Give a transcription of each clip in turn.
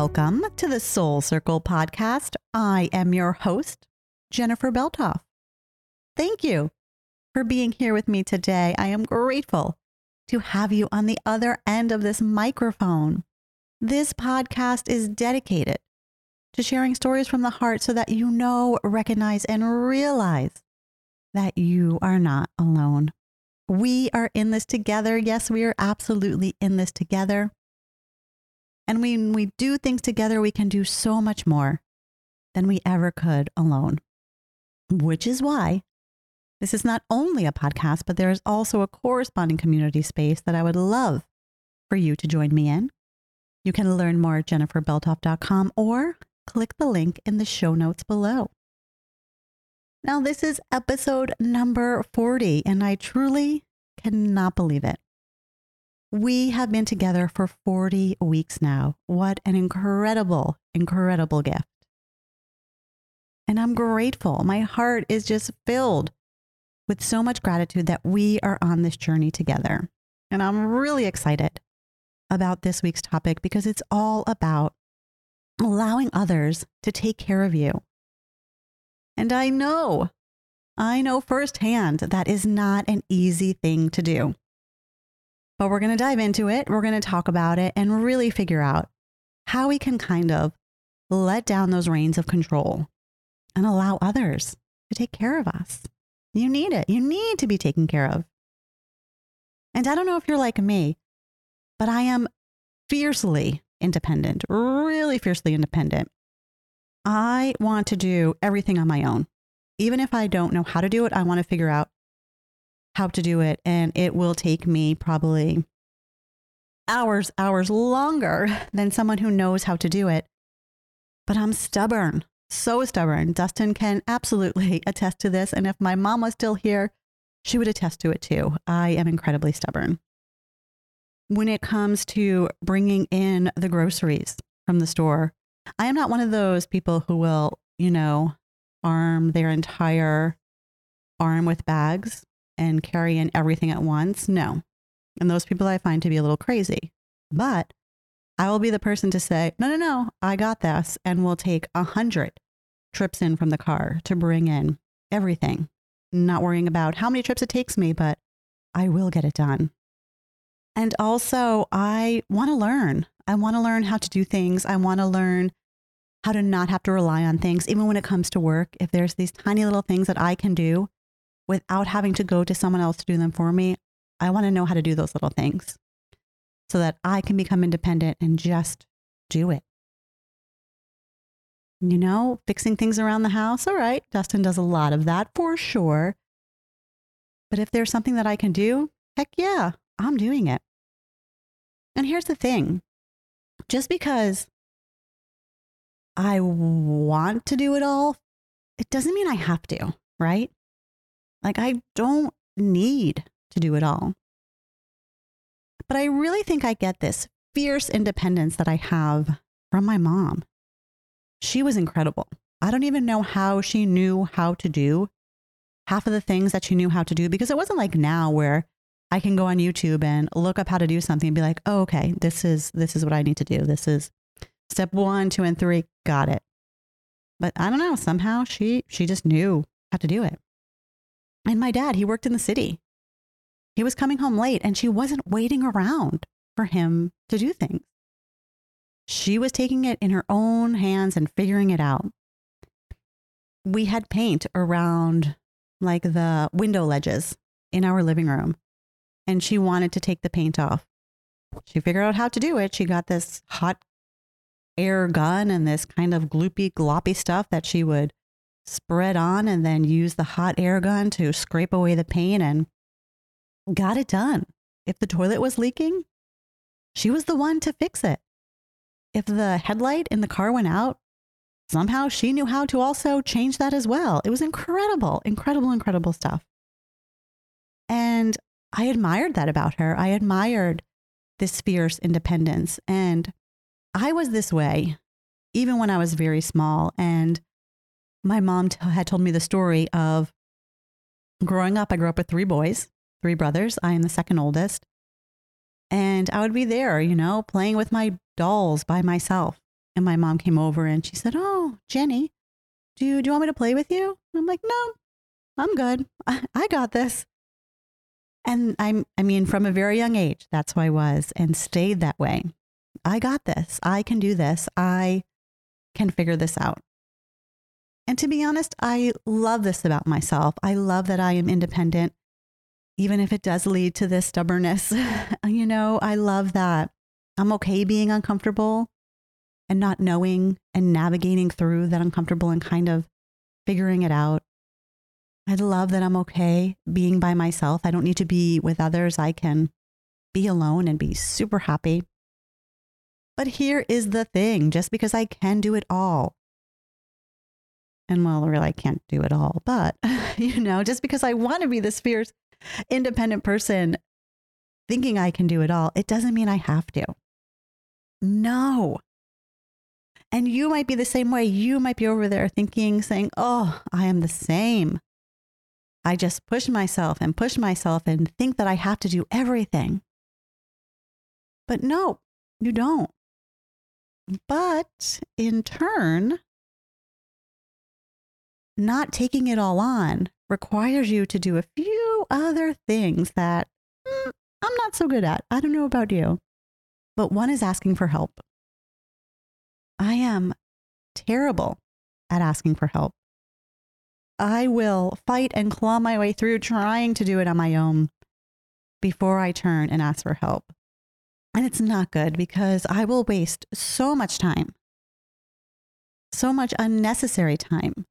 Welcome to the Soul Circle podcast. I am your host, Jennifer Beltoff. Thank you for being here with me today. I am grateful to have you on the other end of this microphone. This podcast is dedicated to sharing stories from the heart so that you know, recognize, and realize that you are not alone. We are in this together. Yes, we are absolutely in this together. And when we do things together, we can do so much more than we ever could alone, which is why this is not only a podcast, but there is also a corresponding community space that I would love for you to join me in. You can learn more at jenniferbeltoff.com or click the link in the show notes below. Now, this is episode number 40, and I truly cannot believe it. We have been together for 40 weeks now. What an incredible, incredible gift. And I'm grateful. My heart is just filled with so much gratitude that we are on this journey together. And I'm really excited about this week's topic because it's all about allowing others to take care of you. And I know, I know firsthand that is not an easy thing to do. But we're going to dive into it. We're going to talk about it and really figure out how we can kind of let down those reins of control and allow others to take care of us. You need it. You need to be taken care of. And I don't know if you're like me, but I am fiercely independent, really fiercely independent. I want to do everything on my own. Even if I don't know how to do it, I want to figure out how to do it. And it will take me probably hours, hours longer than someone who knows how to do it. But I'm stubborn, so stubborn. Dustin can absolutely attest to this. And if my mom was still here, she would attest to it too. I am incredibly stubborn. When it comes to bringing in the groceries from the store, I am not one of those people who will, you know, arm their entire arm with bags and carry in everything at once. No. And those people I find to be a little crazy. But I will be the person to say, no, no, no, I got this. And we'll take a hundred trips in from the car to bring in everything, not worrying about how many trips it takes me, but I will get it done. And also, I want to learn. I want to learn how to do things. I want to learn how to not have to rely on things, even when it comes to work. If there's these tiny little things that I can do without having to go to someone else to do them for me. I want to know how to do those little things so that I can become independent and just do it. You know, fixing things around the house. All right. Dustin does a lot of that for sure. But if there's something that I can do, heck yeah, I'm doing it. And here's the thing just because I want to do it all, it doesn't mean I have to, right? Like, I don't need to do it all. But I really think I get this fierce independence that I have from my mom. She was incredible. I don't even know how she knew how to do half of the things that she knew how to do because it wasn't like now where I can go on YouTube and look up how to do something and be like, oh, okay, this is this is what I need to do. This is step one, two, and three. Got it. But I don't know. Somehow she she just knew how to do it. And my dad, he worked in the city. He was coming home late and she wasn't waiting around for him to do things. She was taking it in her own hands and figuring it out. We had paint around like the window ledges in our living room, and she wanted to take the paint off. She figured out how to do it. She got this hot air gun and this kind of gloopy, gloppy stuff that she would spread on and then use the hot air gun to scrape away the paint and got it done. If the toilet was leaking, she was the one to fix it. If the headlight in the car went out, somehow she knew how to also change that as well. It was incredible, incredible, incredible stuff. And I admired that about her. I admired this fierce independence. And I was this way even when I was very small. And my mom t- had told me the story of growing up. I grew up with three boys, three brothers. I am the second oldest. And I would be there, you know, playing with my dolls by myself. And my mom came over and she said, Oh, Jenny, do you, do you want me to play with you? I'm like, No, I'm good. I, I got this. And I'm, I mean, from a very young age, that's who I was and stayed that way. I got this. I can do this. I can figure this out. And to be honest, I love this about myself. I love that I am independent, even if it does lead to this stubbornness. you know, I love that. I'm okay being uncomfortable and not knowing and navigating through that uncomfortable and kind of figuring it out. I love that I'm okay being by myself. I don't need to be with others. I can be alone and be super happy. But here is the thing just because I can do it all, and well, really, I can't do it all, but, you know, just because I want to be this fierce, independent person thinking I can do it all, it doesn't mean I have to. No. And you might be the same way. You might be over there thinking, saying, Oh, I am the same. I just push myself and push myself and think that I have to do everything. But no, you don't. But in turn, not taking it all on requires you to do a few other things that mm, I'm not so good at. I don't know about you, but one is asking for help. I am terrible at asking for help. I will fight and claw my way through trying to do it on my own before I turn and ask for help. And it's not good because I will waste so much time, so much unnecessary time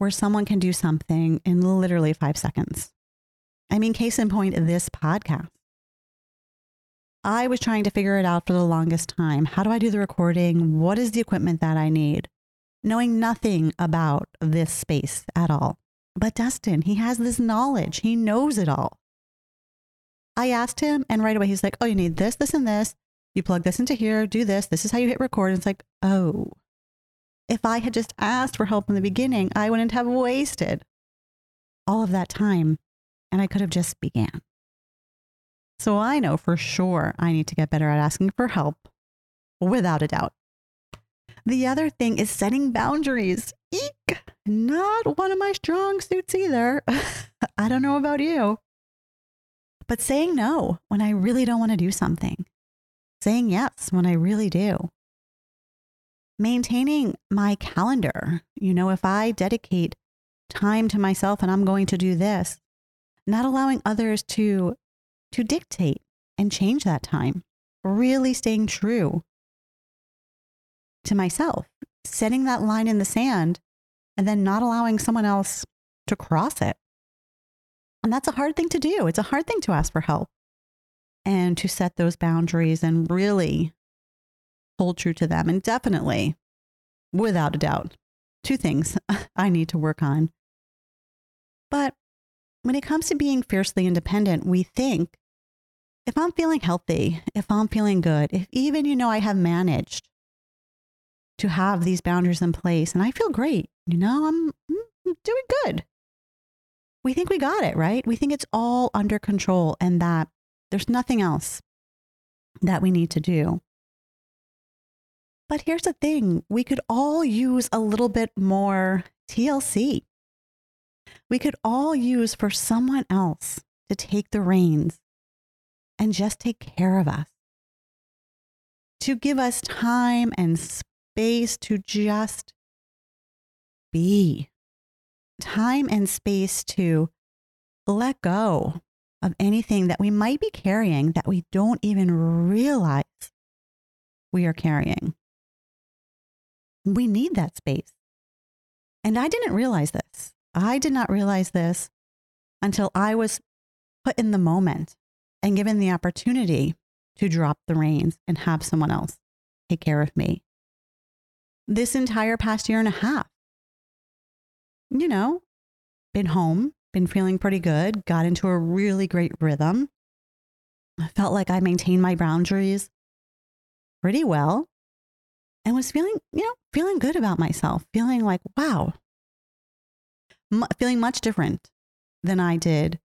where someone can do something in literally five seconds. I mean, case in point, this podcast. I was trying to figure it out for the longest time. How do I do the recording? What is the equipment that I need? Knowing nothing about this space at all. But Dustin, he has this knowledge, he knows it all. I asked him, and right away he's like, Oh, you need this, this, and this. You plug this into here, do this. This is how you hit record. And it's like, Oh, if I had just asked for help in the beginning, I wouldn't have wasted all of that time and I could have just began. So I know for sure I need to get better at asking for help without a doubt. The other thing is setting boundaries. Eek! Not one of my strong suits either. I don't know about you. But saying no when I really don't want to do something, saying yes when I really do, maintaining my calendar. You know, if I dedicate time to myself and I'm going to do this, not allowing others to to dictate and change that time. Really staying true to myself, setting that line in the sand and then not allowing someone else to cross it. And that's a hard thing to do. It's a hard thing to ask for help and to set those boundaries and really hold true to them. And definitely, without a doubt, two things I need to work on. But when it comes to being fiercely independent, we think if I'm feeling healthy, if I'm feeling good, if even, you know, I have managed to have these boundaries in place and I feel great, you know, I'm, I'm doing good. We think we got it, right? We think it's all under control and that there's nothing else that we need to do. But here's the thing we could all use a little bit more TLC. We could all use for someone else to take the reins and just take care of us, to give us time and space to just be, time and space to let go of anything that we might be carrying that we don't even realize we are carrying. We need that space. And I didn't realize this. I did not realize this until I was put in the moment and given the opportunity to drop the reins and have someone else take care of me. This entire past year and a half, you know, been home, been feeling pretty good, got into a really great rhythm. I felt like I maintained my boundaries pretty well and was feeling, you know, feeling good about myself, feeling like, wow, M- feeling much different than I did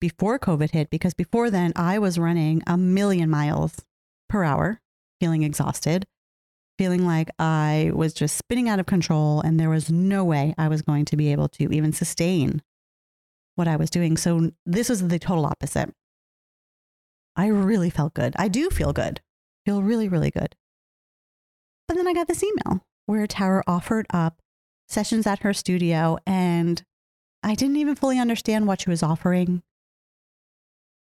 before COVID hit, because before then I was running a million miles per hour, feeling exhausted, feeling like I was just spinning out of control and there was no way I was going to be able to even sustain what I was doing. So this was the total opposite. I really felt good. I do feel good, feel really, really good. But then I got this email where Tara offered up sessions at her studio and I didn't even fully understand what she was offering.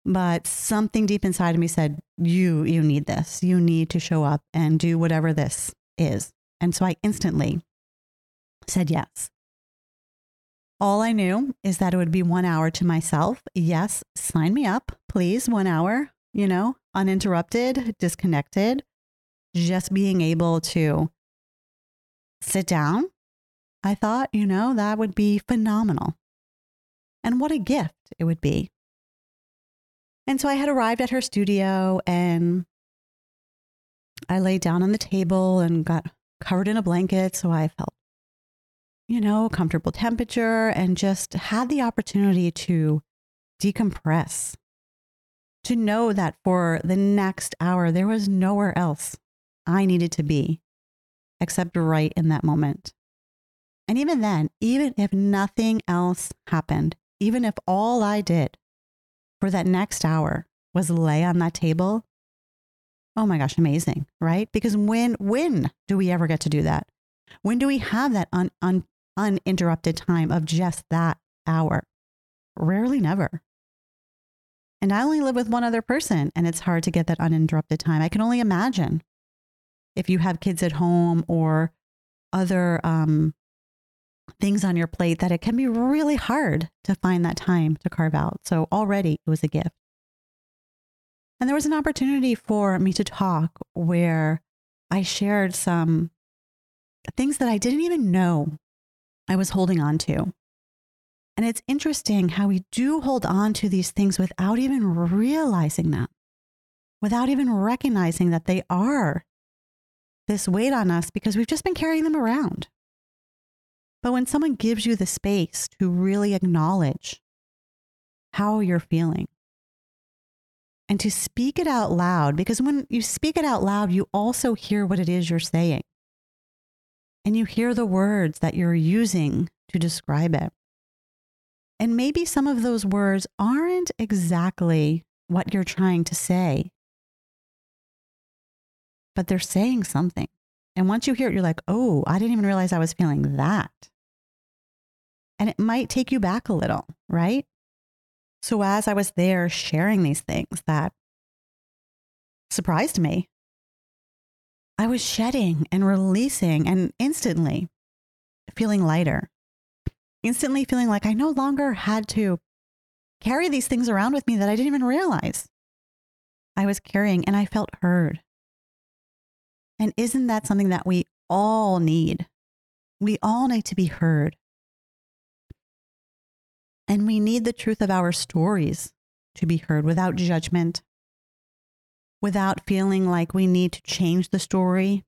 But something deep inside of me said, you, you need this. You need to show up and do whatever this is. And so I instantly said yes. All I knew is that it would be one hour to myself. Yes, sign me up, please. One hour, you know, uninterrupted, disconnected, just being able to sit down. I thought, you know, that would be phenomenal. And what a gift it would be. And so I had arrived at her studio and I laid down on the table and got covered in a blanket. So I felt, you know, comfortable temperature and just had the opportunity to decompress, to know that for the next hour, there was nowhere else I needed to be except right in that moment. And even then, even if nothing else happened, even if all I did for that next hour was lay on that table, oh my gosh, amazing, right? Because when when do we ever get to do that? When do we have that un, un, uninterrupted time of just that hour? Rarely, never. And I only live with one other person, and it's hard to get that uninterrupted time. I can only imagine if you have kids at home or other um, things on your plate that it can be really hard to find that time to carve out. So already it was a gift. And there was an opportunity for me to talk where I shared some things that I didn't even know I was holding on to. And it's interesting how we do hold on to these things without even realizing them, without even recognizing that they are this weight on us because we've just been carrying them around. But when someone gives you the space to really acknowledge how you're feeling and to speak it out loud, because when you speak it out loud, you also hear what it is you're saying and you hear the words that you're using to describe it. And maybe some of those words aren't exactly what you're trying to say, but they're saying something. And once you hear it, you're like, oh, I didn't even realize I was feeling that. And it might take you back a little, right? So as I was there sharing these things that surprised me, I was shedding and releasing and instantly feeling lighter, instantly feeling like I no longer had to carry these things around with me that I didn't even realize I was carrying, and I felt heard. And isn't that something that we all need? We all need to be heard. And we need the truth of our stories to be heard without judgment, without feeling like we need to change the story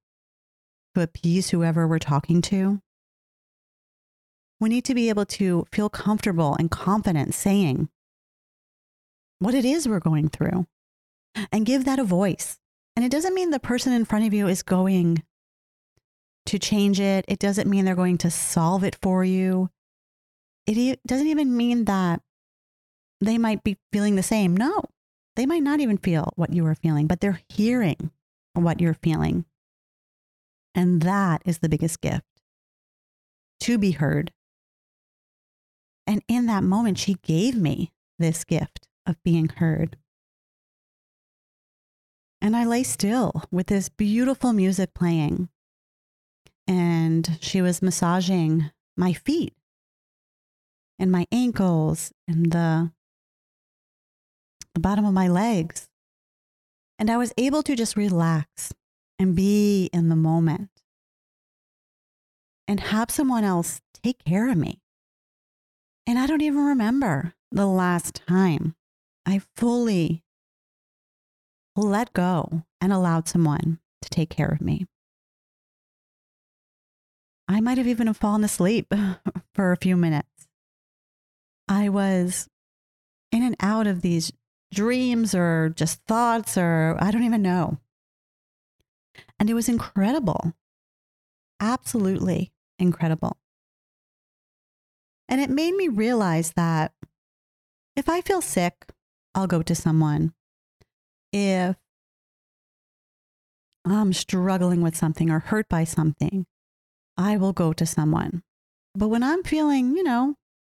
to appease whoever we're talking to. We need to be able to feel comfortable and confident saying what it is we're going through and give that a voice. And it doesn't mean the person in front of you is going to change it. It doesn't mean they're going to solve it for you. It doesn't even mean that they might be feeling the same. No, they might not even feel what you are feeling, but they're hearing what you're feeling. And that is the biggest gift to be heard. And in that moment, she gave me this gift of being heard. And I lay still with this beautiful music playing. And she was massaging my feet and my ankles and the, the bottom of my legs. And I was able to just relax and be in the moment and have someone else take care of me. And I don't even remember the last time I fully let go and allowed someone to take care of me. I might have even fallen asleep for a few minutes. I was in and out of these dreams or just thoughts, or I don't even know. And it was incredible. Absolutely incredible. And it made me realize that if I feel sick, I'll go to someone. If I'm struggling with something or hurt by something, I will go to someone. But when I'm feeling, you know,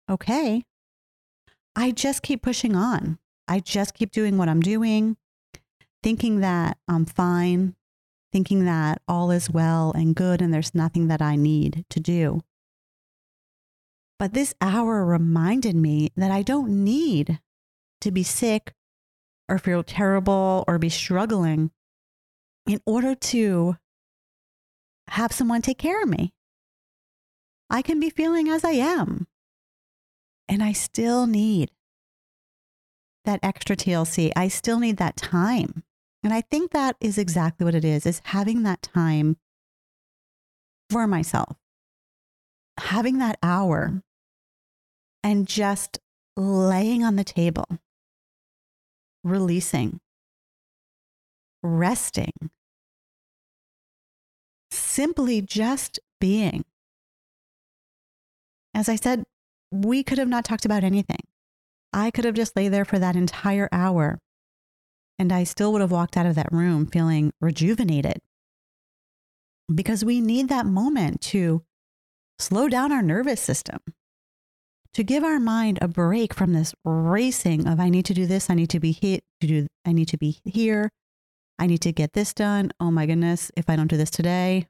okay, I just keep pushing on. I just keep doing what I'm doing, thinking that I'm fine, thinking that all is well and good and there's nothing that I need to do. But this hour reminded me that I don't need to be sick or feel terrible or be struggling in order to have someone take care of me. I can be feeling as I am. And I still need that extra TLC. I still need that time. And I think that is exactly what it is, is having that time for myself. Having that hour and just laying on the table, releasing, resting, simply just being. As I said, we could have not talked about anything. I could have just lay there for that entire hour and I still would have walked out of that room feeling rejuvenated because we need that moment to slow down our nervous system, to give our mind a break from this racing of I need to do this, I need to be hit, to do, I need to be here, I need to get this done. Oh my goodness, if I don't do this today,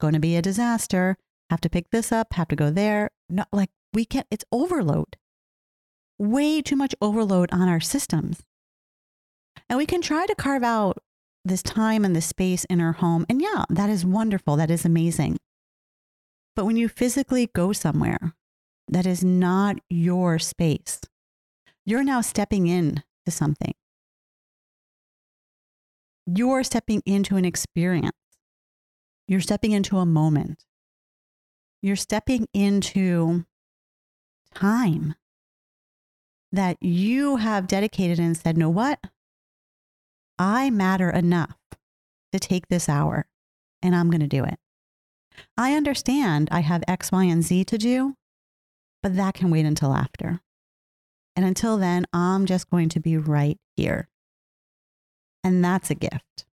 going to be a disaster. Have to pick this up, have to go there. Not like we can't, it's overload. Way too much overload on our systems. And we can try to carve out this time and this space in our home. And yeah, that is wonderful. That is amazing. But when you physically go somewhere that is not your space, you're now stepping in to something. You're stepping into an experience. You're stepping into a moment. You're stepping into time that you have dedicated and said, know what? I matter enough to take this hour and I'm going to do it. I understand I have X, Y, and Z to do, but that can wait until after. And until then, I'm just going to be right here. And that's a gift.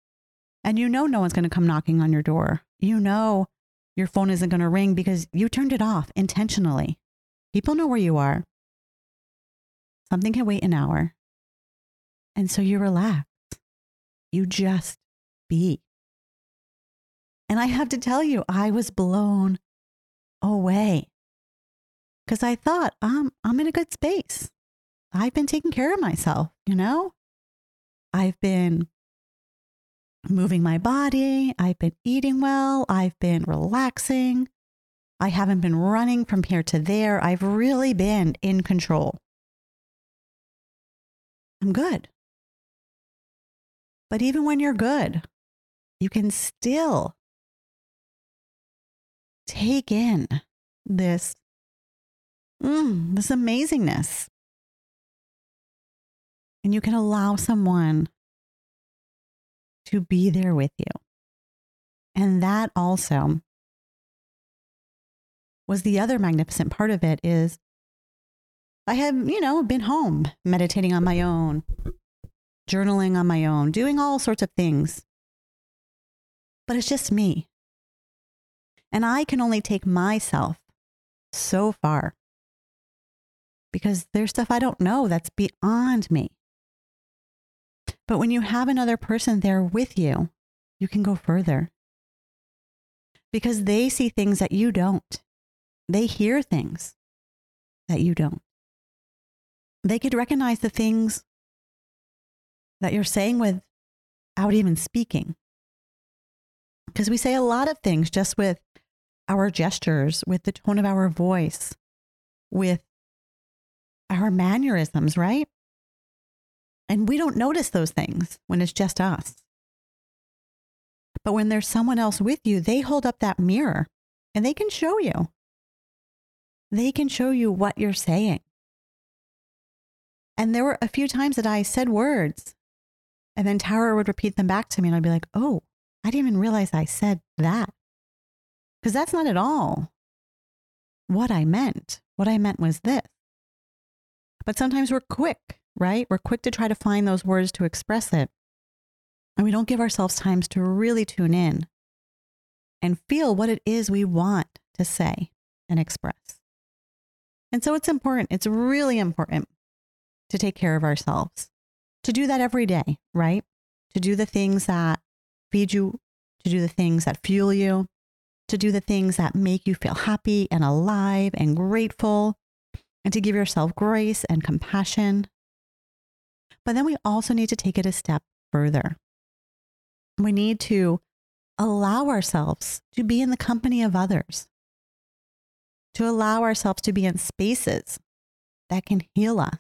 And you know, no one's going to come knocking on your door. You know, your phone isn't going to ring because you turned it off intentionally. People know where you are. Something can wait an hour. And so you relax. You just be. And I have to tell you, I was blown away because I thought, I'm, I'm in a good space. I've been taking care of myself, you know? I've been moving my body. I've been eating well. I've been relaxing. I haven't been running from here to there. I've really been in control. I'm good. But even when you're good, you can still take in this, mm, this amazingness. And you can allow someone to be there with you. And that also was the other magnificent part of it is I had, you know, been home meditating on my own, journaling on my own, doing all sorts of things. But it's just me. And I can only take myself so far because there's stuff I don't know that's beyond me. But when you have another person there with you, you can go further because they see things that you don't. They hear things that you don't. They could recognize the things that you're saying without even speaking. Because we say a lot of things just with our gestures, with the tone of our voice, with our mannerisms, right? And we don't notice those things when it's just us. But when there's someone else with you, they hold up that mirror and they can show you. They can show you what you're saying. And there were a few times that I said words and then Tara would repeat them back to me, and I'd be like, oh, I didn't even realize I said that. Because that's not at all what I meant. What I meant was this. But sometimes we're quick, right? We're quick to try to find those words to express it. And we don't give ourselves times to really tune in and feel what it is we want to say and express. And so it's important, it's really important to take care of ourselves, to do that every day, right? To do the things that feed you, to do the things that fuel you, to do the things that make you feel happy and alive and grateful, and to give yourself grace and compassion. But then we also need to take it a step further. We need to allow ourselves to be in the company of others, to allow ourselves to be in spaces that can heal us.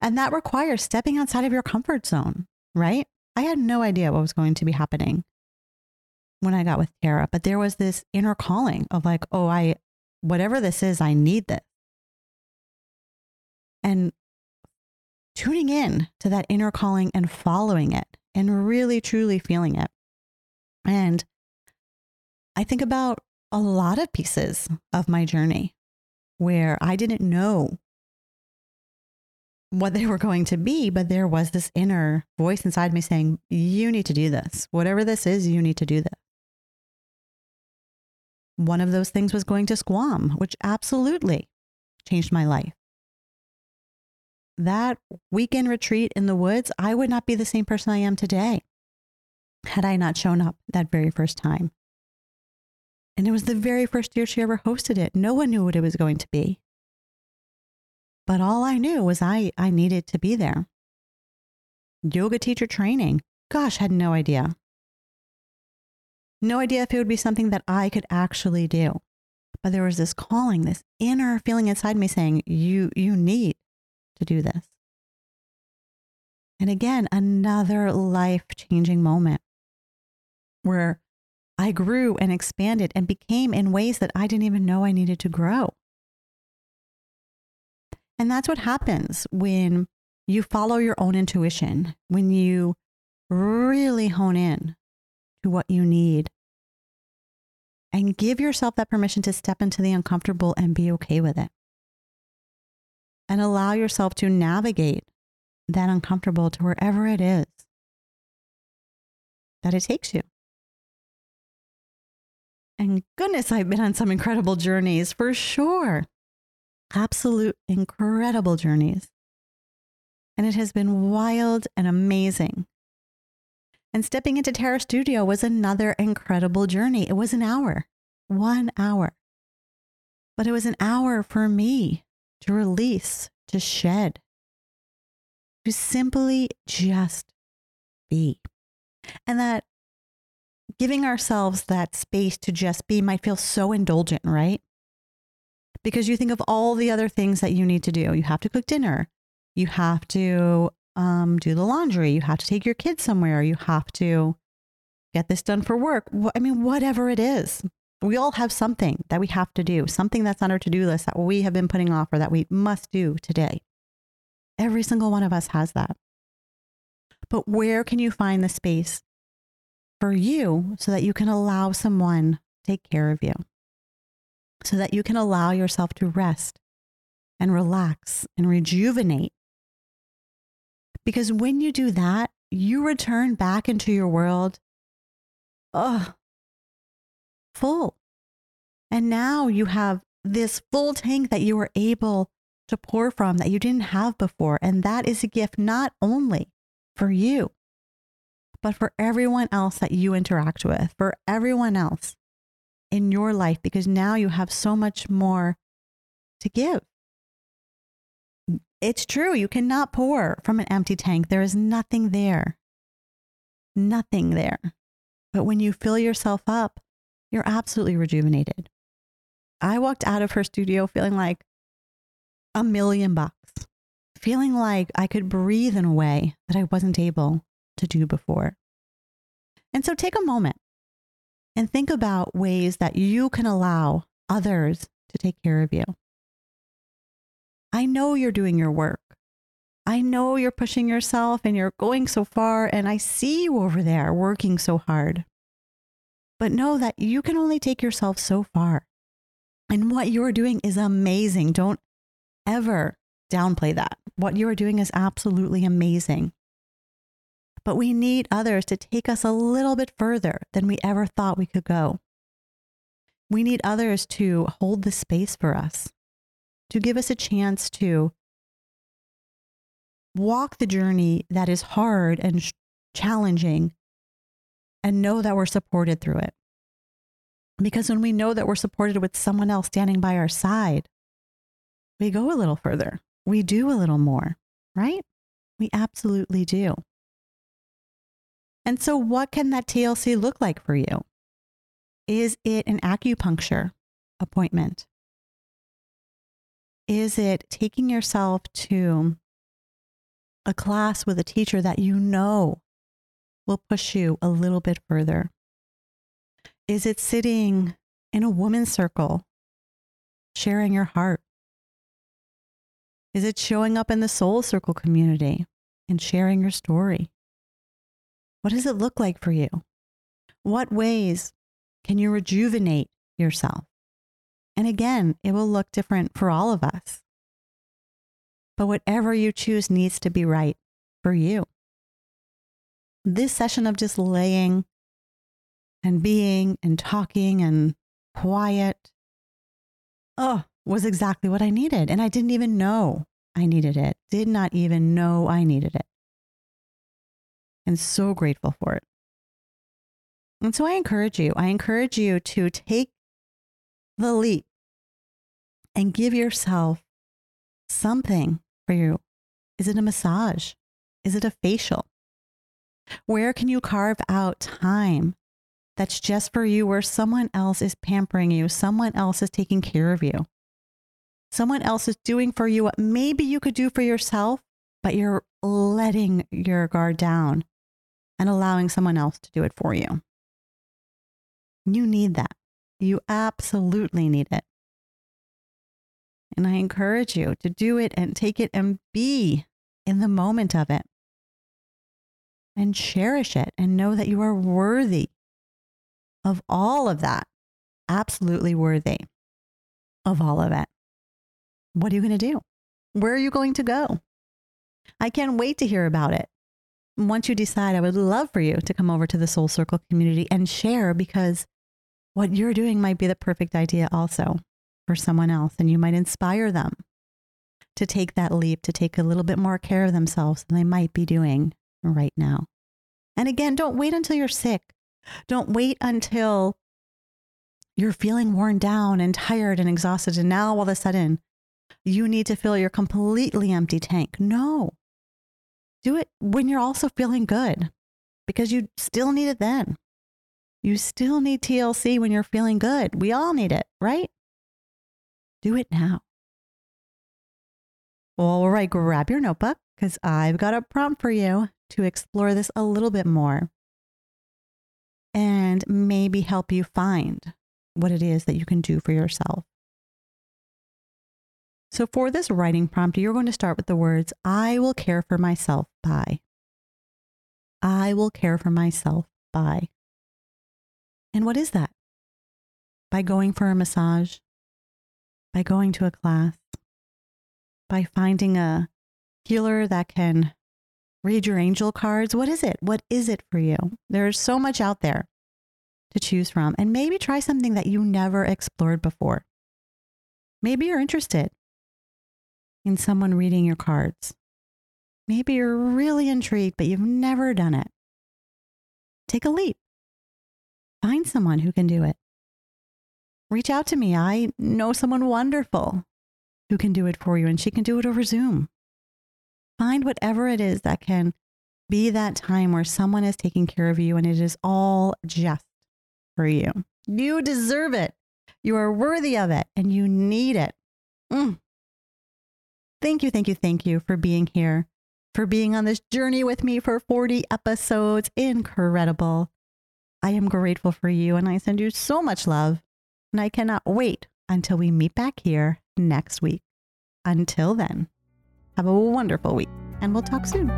And that requires stepping outside of your comfort zone, right? I had no idea what was going to be happening when I got with Tara, but there was this inner calling of like, oh, I, whatever this is, I need this. And tuning in to that inner calling and following it and really truly feeling it. And I think about a lot of pieces of my journey where I didn't know what they were going to be, but there was this inner voice inside me saying, You need to do this. Whatever this is, you need to do this. One of those things was going to Squam, which absolutely changed my life. That weekend retreat in the woods, I would not be the same person I am today had I not shown up that very first time. And it was the very first year she ever hosted it. No one knew what it was going to be. But all I knew was I, I needed to be there. Yoga teacher training. Gosh, had no idea. No idea if it would be something that I could actually do. But there was this calling, this inner feeling inside me saying, you, you need to do this. And again, another life changing moment where I grew and expanded and became in ways that I didn't even know I needed to grow. And that's what happens when you follow your own intuition, when you really hone in to what you need and give yourself that permission to step into the uncomfortable and be okay with it. And allow yourself to navigate that uncomfortable to wherever it is that it takes you. And goodness, I've been on some incredible journeys for sure absolute incredible journeys. And it has been wild and amazing. And stepping into Tara Studio was another incredible journey. It was an hour, one hour. But it was an hour for me to release, to shed, to simply just be. And that giving ourselves that space to just be might feel so indulgent, right? because you think of all the other things that you need to do. You have to cook dinner. You have to um, do the laundry. You have to take your kids somewhere. You have to get this done for work. I mean, whatever it is, we all have something that we have to do, something that's on our to do list that we have been putting off or that we must do today. Every single one of us has that. But where can you find the space for you so that you can allow someone to take care of you? so that you can allow yourself to rest and relax and rejuvenate. Because when you do that, you return back into your world, oh, full. And now you have this full tank that you were able to pour from that you didn't have before. And that is a gift not only for you, but for everyone else that you interact with, for everyone else in your life because now you have so much more to give. It's true, you cannot pour from an empty tank. There is nothing there. Nothing there. But when you fill yourself up, you're absolutely rejuvenated. I walked out of her studio feeling like a million bucks, feeling like I could breathe in a way that I wasn't able to do before. And so take a moment and think about ways that you can allow others to take care of you. I know you're doing your work. I know you're pushing yourself and you're going so far, and I see you over there working so hard. But know that you can only take yourself so far. And what you're doing is amazing. Don't ever downplay that. What you are doing is absolutely amazing. But we need others to take us a little bit further than we ever thought we could go. We need others to hold the space for us, to give us a chance to walk the journey that is hard and sh- challenging and know that we're supported through it. Because when we know that we're supported with someone else standing by our side, we go a little further. We do a little more, right? We absolutely do. And so, what can that TLC look like for you? Is it an acupuncture appointment? Is it taking yourself to a class with a teacher that you know will push you a little bit further? Is it sitting in a woman's circle, sharing your heart? Is it showing up in the soul circle community and sharing your story? What does it look like for you? What ways can you rejuvenate yourself? And again, it will look different for all of us. But whatever you choose needs to be right for you. This session of just laying and being and talking and quiet, oh, was exactly what I needed. And I didn't even know I needed it, did not even know I needed it. And so grateful for it. And so I encourage you, I encourage you to take the leap and give yourself something for you. Is it a massage? Is it a facial? Where can you carve out time that's just for you where someone else is pampering you, someone else is taking care of you. Someone else is doing for you what maybe you could do for yourself, but you're letting your guard down and allowing someone else to do it for you. You need that. You absolutely need it. And I encourage you to do it and take it and be in the moment of it and cherish it and know that you are worthy of all of that, absolutely worthy of all of it. What are you going to do? Where are you going to go? I can't wait to hear about it. Once you decide, I would love for you to come over to the Soul Circle community and share because what you're doing might be the perfect idea also for someone else, and you might inspire them to take that leap, to take a little bit more care of themselves than they might be doing right now. And again, don't wait until you're sick. Don't wait until you're feeling worn down and tired and exhausted. And now all of a sudden, you need to fill your completely empty tank. No. Do it when you're also feeling good because you still need it then. You still need TLC when you're feeling good. We all need it, right? Do it now. All right, grab your notebook because I've got a prompt for you to explore this a little bit more and maybe help you find what it is that you can do for yourself. So, for this writing prompt, you're going to start with the words, I will care for myself by. I will care for myself by. And what is that? By going for a massage, by going to a class, by finding a healer that can read your angel cards. What is it? What is it for you? There's so much out there to choose from, and maybe try something that you never explored before. Maybe you're interested in someone reading your cards. Maybe you're really intrigued, but you've never done it. Take a leap. Find someone who can do it. Reach out to me. I know someone wonderful who can do it for you, and she can do it over Zoom. Find whatever it is that can be that time where someone is taking care of you and it is all just for you. You deserve it. You are worthy of it and you need it. Mm. Thank you, thank you, thank you for being here, for being on this journey with me for 40 episodes. Incredible. I am grateful for you and I send you so much love. And I cannot wait until we meet back here next week. Until then. Have a wonderful week and we'll talk soon.